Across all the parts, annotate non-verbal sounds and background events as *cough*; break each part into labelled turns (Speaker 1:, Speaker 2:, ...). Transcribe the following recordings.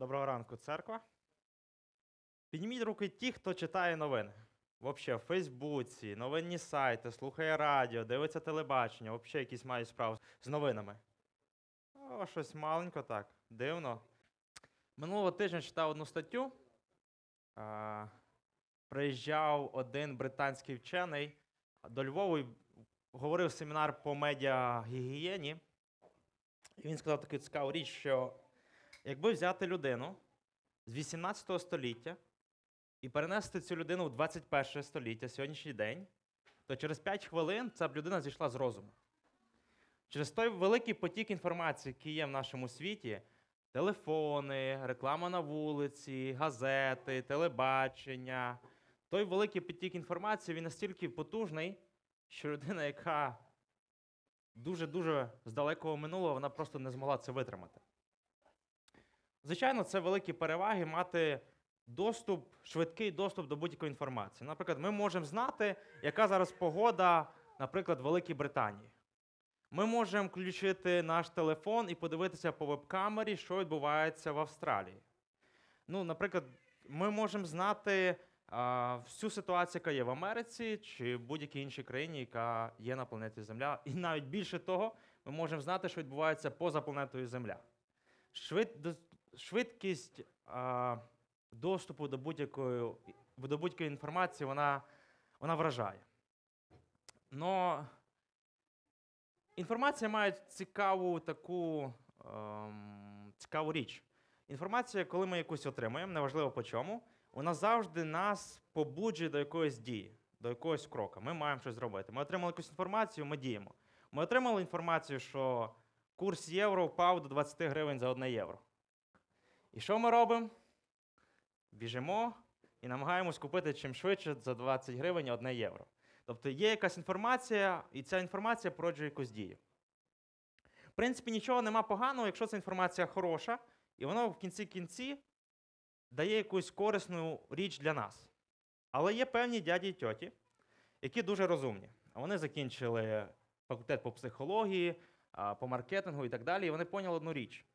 Speaker 1: Доброго ранку, церква. Підніміть руки ті, хто читає новини. Взагалі, в Фейсбуці, новинні сайти, слухає радіо, дивиться телебачення, взагалі якісь мають справу з новинами. О, щось маленько так, дивно. Минулого тижня читав одну статтю. А, приїжджав один британський вчений до Львова і говорив семінар по медіагігієні. І він сказав таку цікаву річ, що якби взяти людину з 18 століття і перенести цю людину в 21 століття, сьогоднішній день, то через 5 хвилин ця б людина зійшла з розуму. Через той великий потік інформації, який є в нашому світі, телефони, реклама на вулиці, газети, телебачення, той великий потік інформації він настільки потужний, що людина, яка дуже-дуже з далекого минулого, вона просто не змогла це витримати. Звичайно, це великі переваги мати доступ, швидкий доступ до будь-якої інформації. Наприклад, ми можемо знати, яка зараз погода, наприклад, в Великій Британії. Ми можемо включити наш телефон і подивитися по веб-камері, що відбувається в Австралії. Ну, наприклад, ми можемо знати а, всю ситуацію, яка є в Америці чи в будь-якій іншій країні, яка є на планеті Земля. І навіть більше того, ми можемо знати, що відбувається поза планетою Земля. Швид, швидкість доступу до будь-якої, до будь-якої інформації вона, вона вражає. Но інформація має цікаву таку ем, цікаву річ. Інформація, коли ми якусь отримуємо, неважливо по чому, вона завжди нас побуджує до якоїсь дії, до якогось кроку. Ми маємо щось зробити. Ми отримали якусь інформацію, ми діємо. Ми отримали інформацію, що курс євро впав до 20 гривень за 1 євро. І що ми робимо? Біжимо і намагаємось купити чим швидше за 20 гривень 1 євро. Тобто є якась інформація, і ця інформація породжує якусь дію. В принципі, нічого нема поганого, якщо ця інформація хороша, і воно в кінці кінці дає якусь корисну річ для нас. Але є певні дяді і тьоті, які дуже розумні. Вони закінчили факультет по психології, по маркетингу і так далі. І вони поняли одну річ: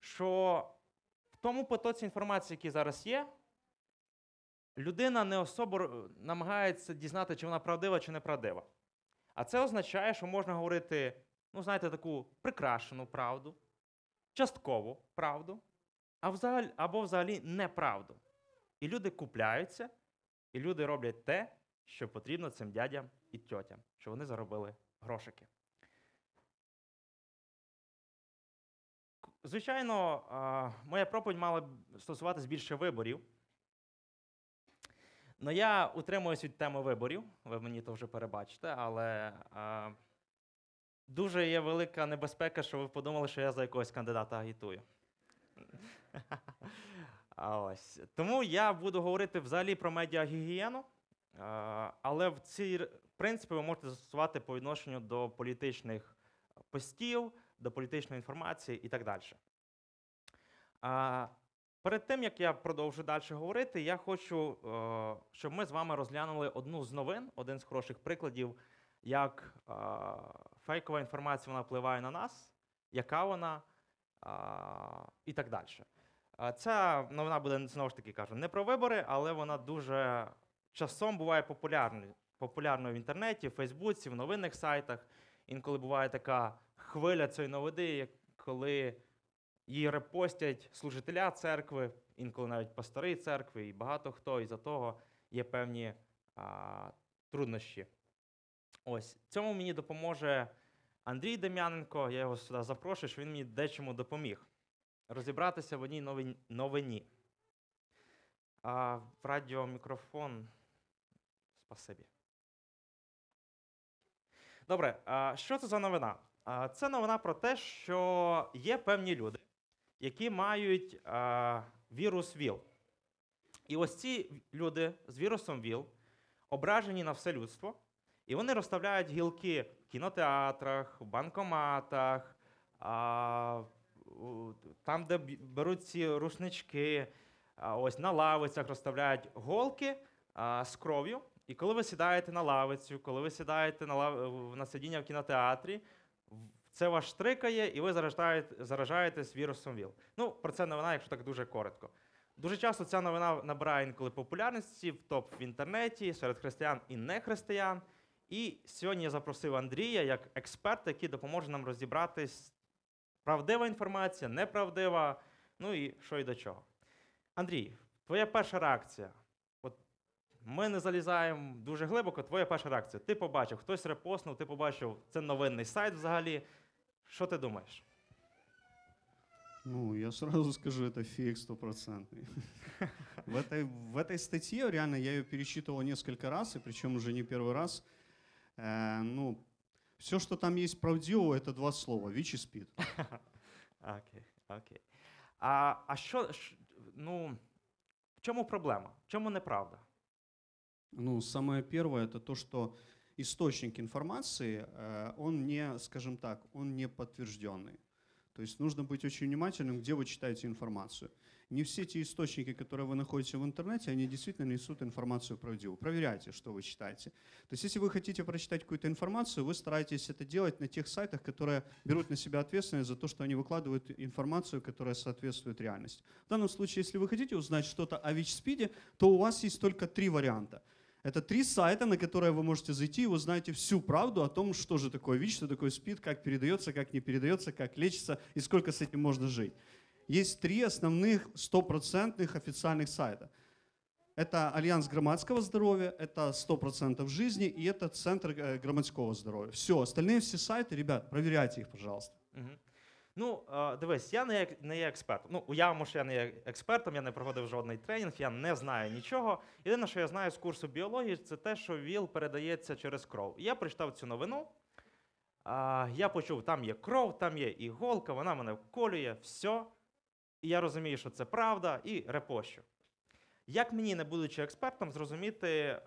Speaker 1: що тому потоці інформації, який зараз є, людина не особо намагається дізнати, чи вона правдива, чи неправдива. А це означає, що можна говорити, ну, знаєте, таку прикрашену правду, часткову правду, а взагалі, або взагалі неправду. І люди купляються, і люди роблять те, що потрібно цим дядям і тьотям, щоб вони заробили грошики. Звичайно, моя проповідь мала б стосуватись більше виборів. Ну, я утримуюсь від теми виборів, ви мені то вже перебачите, але а, дуже є велика небезпека, що ви подумали, що я за якогось кандидата агітую. *laughs* А ось. Тому я буду говорити взагалі про медіагігієну, але в цій принципі ви можете застосувати по відношенню до політичних постів, до політичної інформації і так далі. Перед тим, як я продовжу далі говорити, я хочу, е, щоб ми з вами розглянули одну з новин, один з хороших прикладів, як е, фейкова інформація вона впливає на нас, яка вона а, і так далі. Ця новина буде знову ж таки кажу, не про вибори, але вона дуже часом буває популярною, популярною в інтернеті, в Фейсбуці, в новинних сайтах. Інколи буває така хвиля цієї новини, коли її репостять служителя церкви, інколи навіть пастори церкви, і багато хто, і за того є певні а, труднощі. Ось цьому мені допоможе Андрій Дем'яненко. Я його сюди запрошую, що він мені дечому допоміг розібратися в одній новин- новині. А в радіомікрофон. Спасибі. Добре, а що це за новина? Це новина про те, що є певні люди, які мають вірус ВІЛ. І ось ці люди з вірусом ВІЛ ображені на все людство, і вони розставляють гілки в кінотеатрах, в банкоматах, там, де беруть ці рушнички, ось на лавицях розставляють голки з кров'ю. І коли ви сідаєте на лавицю, коли ви сідаєте на, лав... на сидіння в кінотеатрі, це вас штрикає, і ви заражаєте, заражаєтесь вірусом ВІЛ. Ну, про це новина, якщо так дуже коротко. Дуже часто ця новина набирає інколи популярності в топ в інтернеті серед християн і нехристиян. І сьогодні я запросив Андрія як експерта, який допоможе нам розібратись, правдива інформація, неправдива, ну і що і до чого. Андрій, твоя перша реакція. От ми не залізаємо дуже глибоко, твоя перша реакція. Ти побачив, хтось репостнув, ти побачив, це новинний сайт взагалі. Що ти думаєш?
Speaker 2: Ну, я сразу скажу, это фейк стопроцентный. В этой, в этой статье, реально, я ее перечитывал несколько раз, и причем уже не первый раз. Э, ну, все, что там есть правдивого, это два слова. ВИЧ и СПИД.
Speaker 1: Окей, окей. А, а що, ш- ну, в чому проблема? В чому неправда?
Speaker 2: Ну, самое первое, это то, что источник информации, э, он не, скажем так, он не подтвержденный. То есть нужно быть очень внимательным, где вы читаете информацию. Не все те источники, которые вы находите в интернете, они действительно несут информацию правдивую. Проверяйте, что вы читаете. То есть если вы хотите прочитать какую-то информацию, вы стараетесь это делать на тех сайтах, которые берут на себя ответственность за то, что они выкладывают информацию, которая соответствует реальности. В данном случае, если вы хотите узнать что-то о ВИЧ-СПИДе, то у вас есть только три варианта. Это три сайта, на которые вы можете зайти, и узнаете всю правду о том, что же такое ВИЧ, что такое СПИД, как передается, как не передается, как лечится и сколько с этим можно жить. Есть три основных стопроцентных официальных сайта. Это Альянс громадского здоровья, это 100% жизни и это Центр э, громадского здоровья. Все, остальные все сайты, ребят, проверяйте их, пожалуйста.
Speaker 1: Угу. Ну, дивись, я не не є експертом. Ну, уявимо, що я не є експертом, я не проходив жодний тренінг, я не знаю нічого. Єдине, що я знаю з курсу біології, це те, що ВІЛ передається через кров. Я прочитав цю новину. Я почув, там є кров, там є іголка, вона мене вколює, все. І я розумію, що це правда, і репощу. Як мені, не будучи експертом, зрозуміти,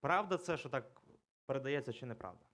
Speaker 1: правда це, що так передається, чи неправда?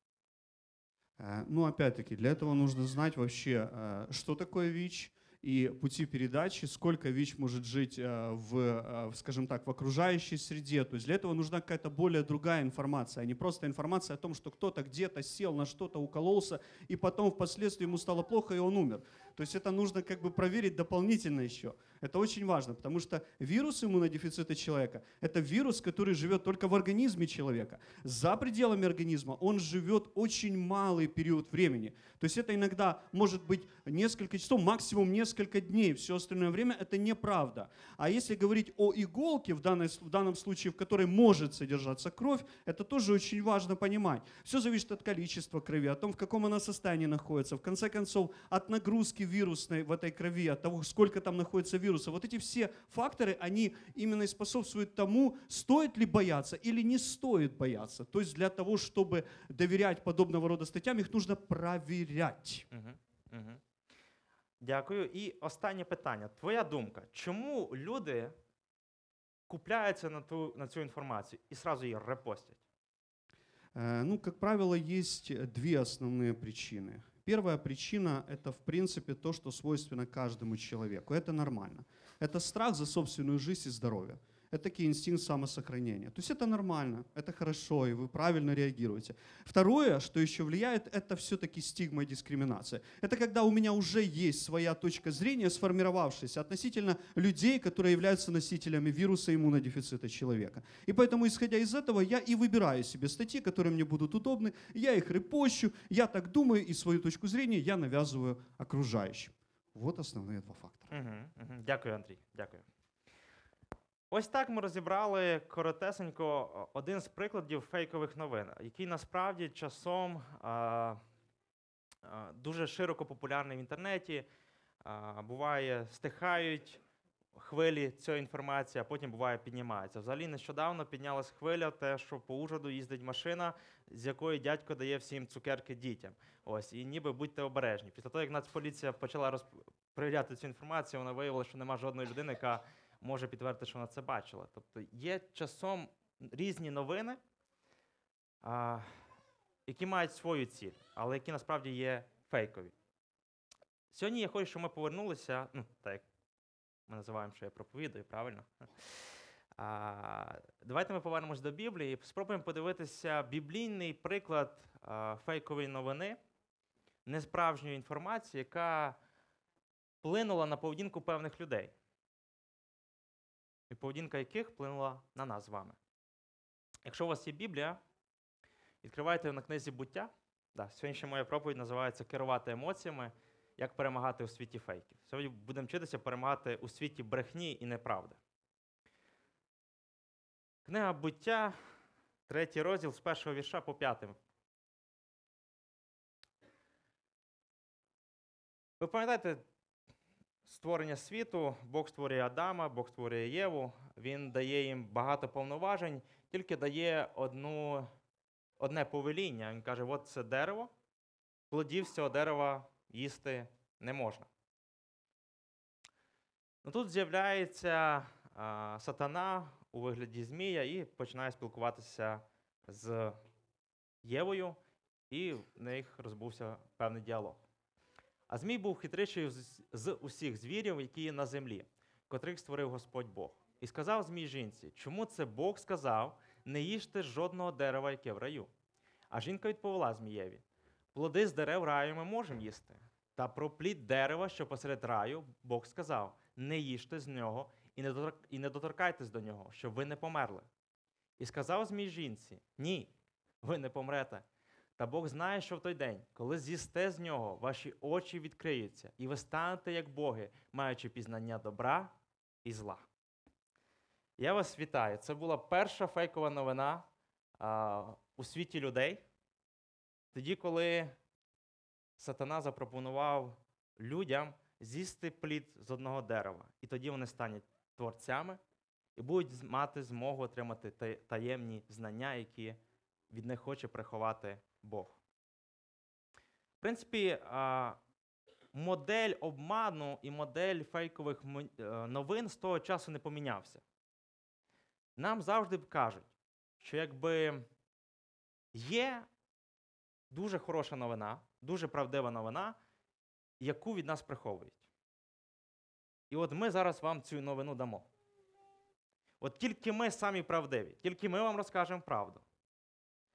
Speaker 2: Э, Ну, опять-таки, для этого нужно знать вообще, э, что такое ВИЧ и пути передачи, сколько ВИЧ может жить э, в, скажем так, в окружающей среде. То есть для этого нужна какая-то более другая информация, а не просто информация о том, что кто-то где-то сел на что-то, укололся, и потом впоследствии ему стало плохо, и он умер. То есть это нужно как бы проверить дополнительно еще. Это очень важно, потому что вирус иммунодефицита человека – это вирус, который живет только в организме человека. За пределами организма он живет очень малый период времени. То есть это иногда может быть несколько часов, максимум несколько дней. Все остальное время это неправда. А если говорить о иголке, в, данной, в данном случае, в которой может содержаться кровь, это тоже очень важно понимать. Все зависит от количества крови, о том, в каком она состоянии находится. В конце концов, от нагрузки вирусной в этой крови, от того, сколько там находится вируса. Вот эти все факторы, они именно и способствуют тому, стоит ли бояться или не стоит бояться. То есть для того, чтобы доверять подобного рода статьям, их нужно проверять.
Speaker 1: Угу, угу. Дякую. І останнє питання. Твоя думка, чому люди купляються на, ту, на цю інформацію і сразу її репостять?
Speaker 2: Э, Ну, как правило, есть э, две основные причины. Первая причина – это, в принципе, то, что свойственно каждому человеку. Это нормально. Это страх за собственную жизнь и здоровье. Это такой инстинкт самосохранения. То есть это нормально, это хорошо, и вы правильно реагируете. Второе, что еще влияет, это все-таки стигма и дискриминация. Это когда у меня уже есть своя точка зрения, сформировавшаяся относительно людей, которые являются носителями вируса иммунодефицита человека. И поэтому, исходя из этого, я и выбираю себе статьи, которые мне будут удобны, я их репощу, я так думаю, и свою точку зрения я навязываю окружающим. Вот основные два фактора.
Speaker 1: Угу, угу. Дякую, Андрій. Дякую. Ось так ми розібрали коротесенько один з прикладів фейкових новин, який насправді часом а, а, дуже широко популярний в інтернеті. А, буває, стихають хвилі цієї інформації, а потім буває піднімаються. Взагалі нещодавно піднялась хвиля, те, що по Ужгороду їздить машина, з якої дядько дає всім цукерки дітям. Ось, і ніби будьте обережні. Після того, як Нацполіція почала розп... перевіряти цю інформацію, вона виявила, що немає жодної людини, яка може підтвердити, що вона це бачила. Тобто є часом різні новини, а, які мають свою ціль, але які насправді є фейкові. Сьогодні я хочу, щоб ми повернулися, ну, так як ми називаємо, що я проповідую, правильно? А, давайте ми повернемось до Біблії і спробуємо подивитися біблійний приклад а, фейкової новини, несправжньої інформації, яка вплинула на поведінку певних людей. І поведінка яких вплинула на нас з вами. Якщо у вас є Біблія, відкривайте на книзі буття. Да, сьогоднішня моя проповідь називається Керувати емоціями, як перемагати у світі фейків. Сьогодні будемо вчитися перемагати у світі брехні і неправди. Книга буття, третій розділ з першого вірша по п'ятим. Ви пам'ятаєте створення світу, Бог створює Адама, Бог створює Єву, Він дає їм багато повноважень, тільки дає одну, одне повеління. Він каже: от це дерево, плодів з цього дерева їсти не можна. Ну, тут з'являється а, сатана у вигляді Змія і починає спілкуватися з Євою, і в них розбувся певний діалог. А Змій був хитріший з, усіх звірів, які є на землі, котрих створив Господь Бог. І сказав Змій жінці, чому це Бог сказав, не їжте жодного дерева, яке в раю. А жінка відповіла Змієві: плоди з дерев раю ми можемо їсти. Та про плід дерева, що посеред раю, Бог сказав: не їжте з нього і не доторкайтесь до нього, щоб ви не померли. І сказав Змій жінці: Ні, ви не помрете. Та Бог знає, що в той день, коли з'їсте з нього, ваші очі відкриються, і ви станете як боги, маючи пізнання добра і зла. Я вас вітаю. Це була перша фейкова новина а, у світі людей. Тоді, коли сатана запропонував людям з'їсти плід з одного дерева, і тоді вони стануть творцями і будуть мати змогу отримати таємні знання, які від них хоче приховати Бог. В принципі, модель обману і модель фейкових е, новин з того часу не помінявся. Нам завжди кажуть, що якби є дуже хороша новина, дуже правдива новина, яку від нас приховують. І от ми зараз вам цю новину дамо. От тільки ми самі правдиві, тільки ми вам розкажемо правду.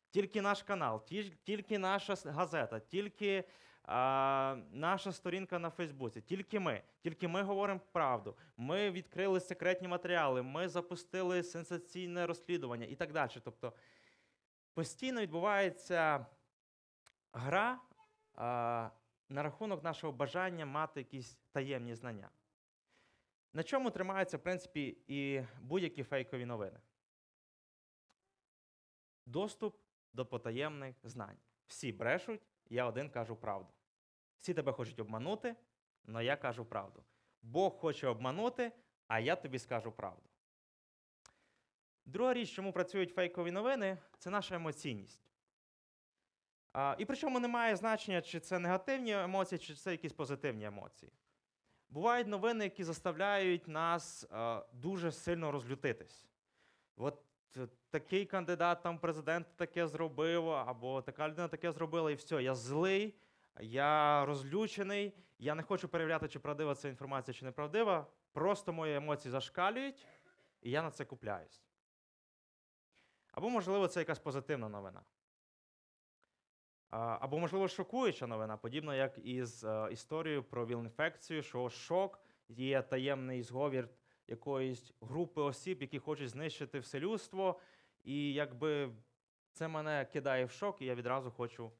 Speaker 1: Тільки наш канал, тільки наша газета, тільки а, наша сторінка на Фейсбуці, тільки ми. Тільки ми говоримо правду. Ми відкрили секретні матеріали, ми запустили сенсаційне розслідування і так далі. Тобто постійно відбувається гра а, на рахунок нашого бажання мати якісь таємні знання. На чому тримаються, в принципі, і будь-які фейкові новини? Доступ до потаємних знань. Всі брешуть, я один кажу правду. Всі тебе хочуть обманути, але я кажу правду. Бог хоче обманути, а я тобі скажу правду. Друга річ, чому працюють фейкові новини, це наша емоційність. А, і причому немає значення, чи це негативні емоції, чи це якісь позитивні емоції. Бувають новини, які заставляють нас а, дуже сильно розлютитись. От такий кандидат там президент таке зробив, або така людина таке зробила, і все, я злий, я розлючений, я не хочу перевіряти, чи правдива ця інформація, чи неправдива. Просто мої емоції зашкалюють, і я на це купляюсь. Або, можливо, це якась позитивна новина. Або, можливо, шокуюча новина, подібно як із е, історією про віл-інфекцію, що шок є таємний зговір якоїсь групи осіб, які хочуть знищити все людство, і якби це мене кидає в шок, і я відразу хочу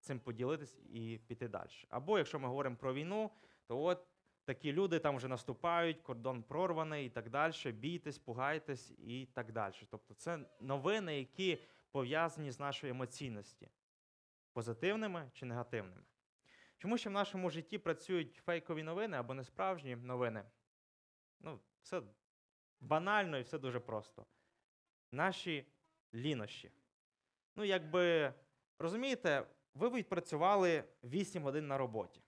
Speaker 1: цим поділитись і піти далі. Або якщо ми говоримо про війну, то от такі люди там вже наступають, кордон прорваний і так далі. Бійтесь, пугайтесь і так далі. Тобто це новини, які пов'язані з нашою емоційністю, позитивними чи негативними. Чому ще в нашому житті працюють фейкові новини або несправжні новини? Ну, все банально і все дуже просто. Наші лінощі. Ну, якби, розумієте, ви відпрацювали 8 годин на роботі.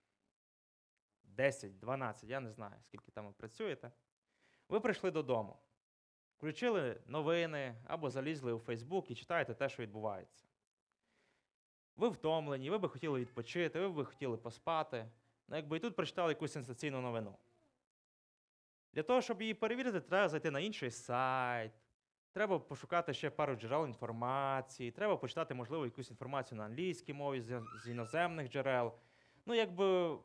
Speaker 1: 10, 12, я не знаю, скільки там ви працюєте. Ви прийшли додому, включили новини або залізли у Фейсбук і читаєте те, що відбувається. Ви втомлені, ви би хотіли відпочити, ви би хотіли поспати. Ну, якби і тут прочитали якусь сенсаційну новину. Для того, щоб її перевірити, треба зайти на інший сайт, Треба пошукати ще пару джерел інформації, треба почитати, можливо, якусь інформацію на англійській мові з, іноземних джерел. Ну, якби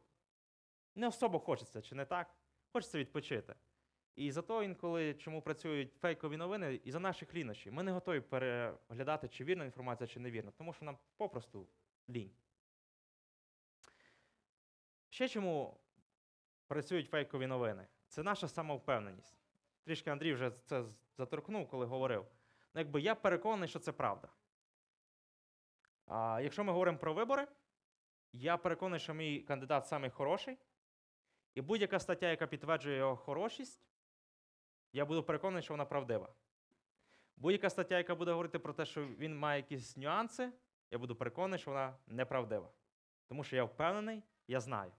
Speaker 1: не особо хочеться, чи не так? Хочеться відпочити. І зато інколи чому працюють фейкові новини, і за наших лінощів. Ми не готові переглядати, чи вірна інформація, чи невірна, тому що нам попросту лінь. Ще чому працюють фейкові новини? Це наша самовпевненість. Трішки Андрій вже це заторкнув, коли говорив. Ну, якби я переконаний, що це правда. А якщо ми говоримо про вибори, я переконаний, що мій кандидат самий хороший, і будь-яка стаття, яка підтверджує його хорошість, я буду переконаний, що вона правдива. Будь-яка стаття, яка буде говорити про те, що він має якісь нюанси, я буду переконаний, що вона неправдива. Тому що я впевнений, я знаю.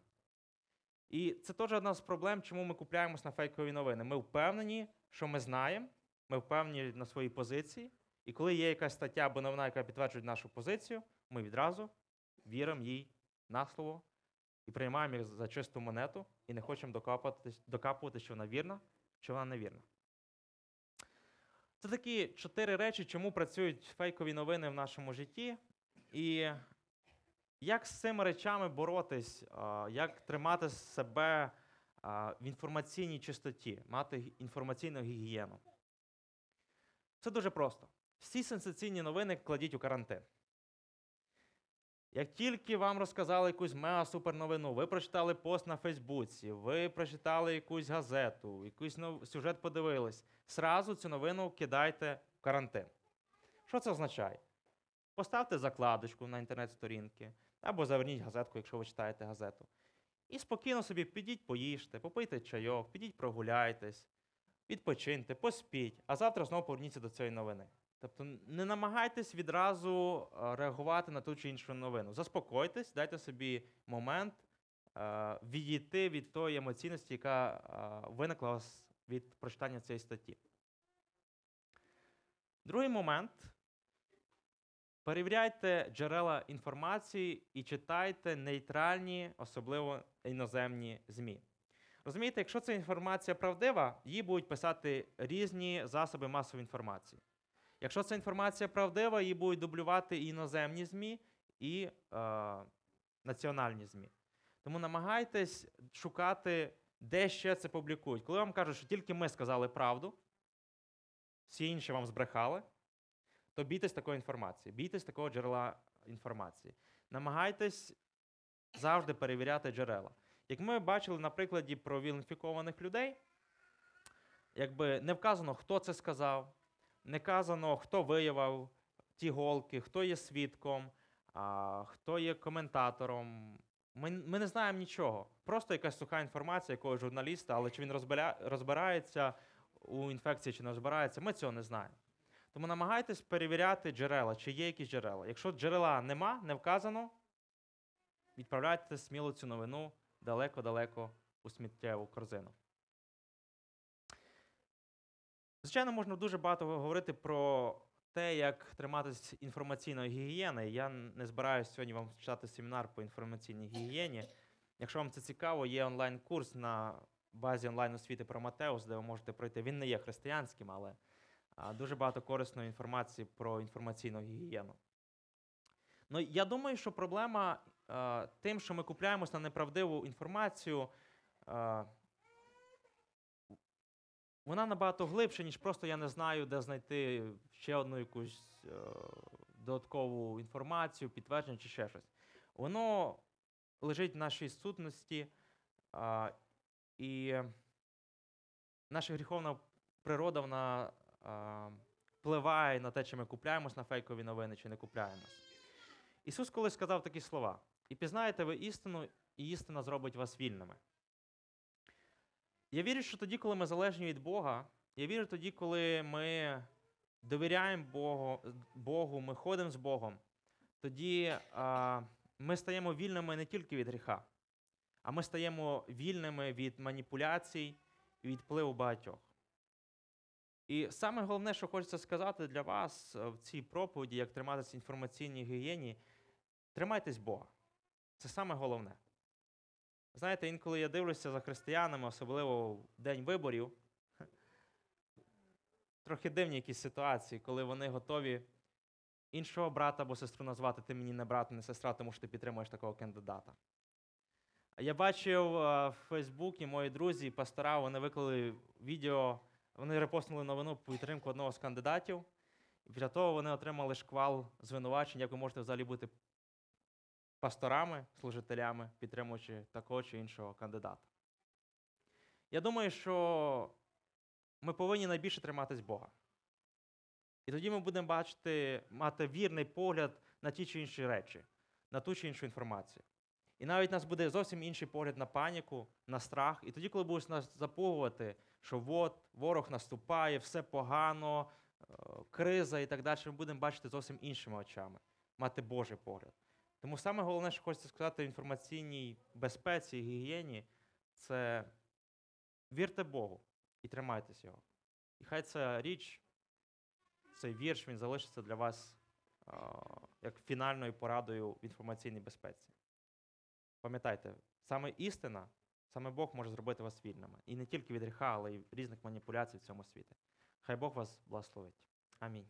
Speaker 1: І це теж одна з проблем, чому ми купляємось на фейкові новини. Ми впевнені, що ми знаємо, ми впевнені на своїй позиції. І коли є якась стаття або новина, яка підтверджує нашу позицію, ми відразу віримо їй на слово і приймаємо їх за чисту монету і не хочемо докапуватись, докапувати, що вона вірна, чи вона невірна. Це такі чотири речі, чому працюють фейкові новини в нашому житті. І як з цими речами боротись, як тримати себе в інформаційній чистоті, мати інформаційну гігієну? Це дуже просто. Всі сенсаційні новини кладіть у карантин. Як тільки вам розказали якусь мега-супер новину, ви прочитали пост на Фейсбуці, ви прочитали якусь газету, якийсь нов... сюжет подивились, сразу цю новину кидайте в карантин. Що це означає? Поставте закладочку на інтернет-сторінки, або заверніть газетку, якщо ви читаєте газету. І спокійно собі підіть поїжте, попийте чайок, підіть прогуляйтесь, відпочиньте, поспіть, а завтра знову поверніться до цієї новини. Тобто не намагайтесь відразу е, реагувати на ту чи іншу новину. Заспокойтесь, дайте собі момент е, відійти від тої емоційності, яка е, виникла від прочитання цієї статті. Другий момент. Перевіряйте джерела інформації і читайте нейтральні, особливо іноземні ЗМІ. Розумієте, якщо ця інформація правдива, її будуть писати різні засоби масової інформації. Якщо ця інформація правдива, її будуть дублювати і іноземні ЗМІ, і е, національні ЗМІ. Тому намагайтесь шукати, де ще це публікують. Коли вам кажуть, що тільки ми сказали правду, всі інші вам збрехали, то бійтесь такої інформації, бійтесь такого джерела інформації. Намагайтесь завжди перевіряти джерела. Як ми бачили на прикладі про віл-інфікованих людей, якби не вказано, хто це сказав, не вказано, хто виявив ті голки, хто є свідком, а, хто є коментатором. Ми, ми не знаємо нічого. Просто якась суха інформація якогось журналіста, але чи він розбирається у інфекції, чи не розбирається, ми цього не знаємо. Тому намагайтесь перевіряти джерела, чи є якісь джерела. Якщо джерела нема, не вказано, відправляйте сміло цю новину далеко-далеко у сміттєву корзину. Звичайно, можна дуже багато говорити про те, як триматись інформаційної гігієни. Я не збираюся сьогодні вам читати семінар по інформаційній гігієні. Якщо вам це цікаво, є онлайн-курс на базі онлайн-освіти про Матеус, де ви можете пройти. Він не є християнським, але дуже багато корисної інформації про інформаційну гігієну. Ну, я думаю, що проблема е, тим, що ми купляємось на неправдиву інформацію, е, вона набагато глибша, ніж просто я не знаю, де знайти ще одну якусь е, додаткову інформацію, підтвердження чи ще щось. Воно лежить в нашій сутності, а, і наша гріховна природа вона впливає на те, чи ми купляємось на фейкові новини, чи не купляємось. Ісус колись сказав такі слова: і пізнаєте ви істину, і істина зробить вас вільними. Я вірю, що тоді, коли ми залежні від Бога, я вірю тоді, коли ми довіряємо Богу, Богу ми ходимо з Богом, тоді а, ми стаємо вільними не тільки від гріха, а ми стаємо вільними від маніпуляцій і від впливу багатьох. І саме головне, що хочеться сказати для вас е, в цій проповіді, як триматися інформаційній гігієні, тримайтесь Бога. Це саме головне. Знаєте, інколи я дивлюся за християнами, особливо в день виборів, трохи дивні якісь ситуації, коли вони готові іншого брата або сестру назвати ти мені не брат, не сестра, тому що ти підтримуєш такого кандидата. Я бачив е, в Фейсбуці мої друзі, пастора, вони виклали відео, вони репостнули новину підтримку одного з кандидатів. І після того вони отримали шквал звинувачень, як ви можете взагалі бути пасторами, служителями, підтримуючи такого чи іншого кандидата. Я думаю, що ми повинні найбільше триматись Бога. І тоді ми будемо бачити, мати вірний погляд на ті чи інші речі, на ту чи іншу інформацію. І навіть у нас буде зовсім інший погляд на паніку, на страх. І тоді, коли будуть нас запугувати, що от ворог наступає, все погано, е, криза і так далі, ми будемо бачити зовсім іншими очами, мати Божий погляд. Тому саме головне, що хочеться сказати в інформаційній безпеці і гігієні, це вірте Богу і тримайтесь його. І хай ця річ, цей вірш, він залишиться для вас а, як фінальною порадою в інформаційній безпеці. Пам'ятайте, саме істина, саме Бог може зробити вас вільними. І не тільки від гріха, але й різних маніпуляцій в цьому світі. Хай Бог вас благословить. Амінь.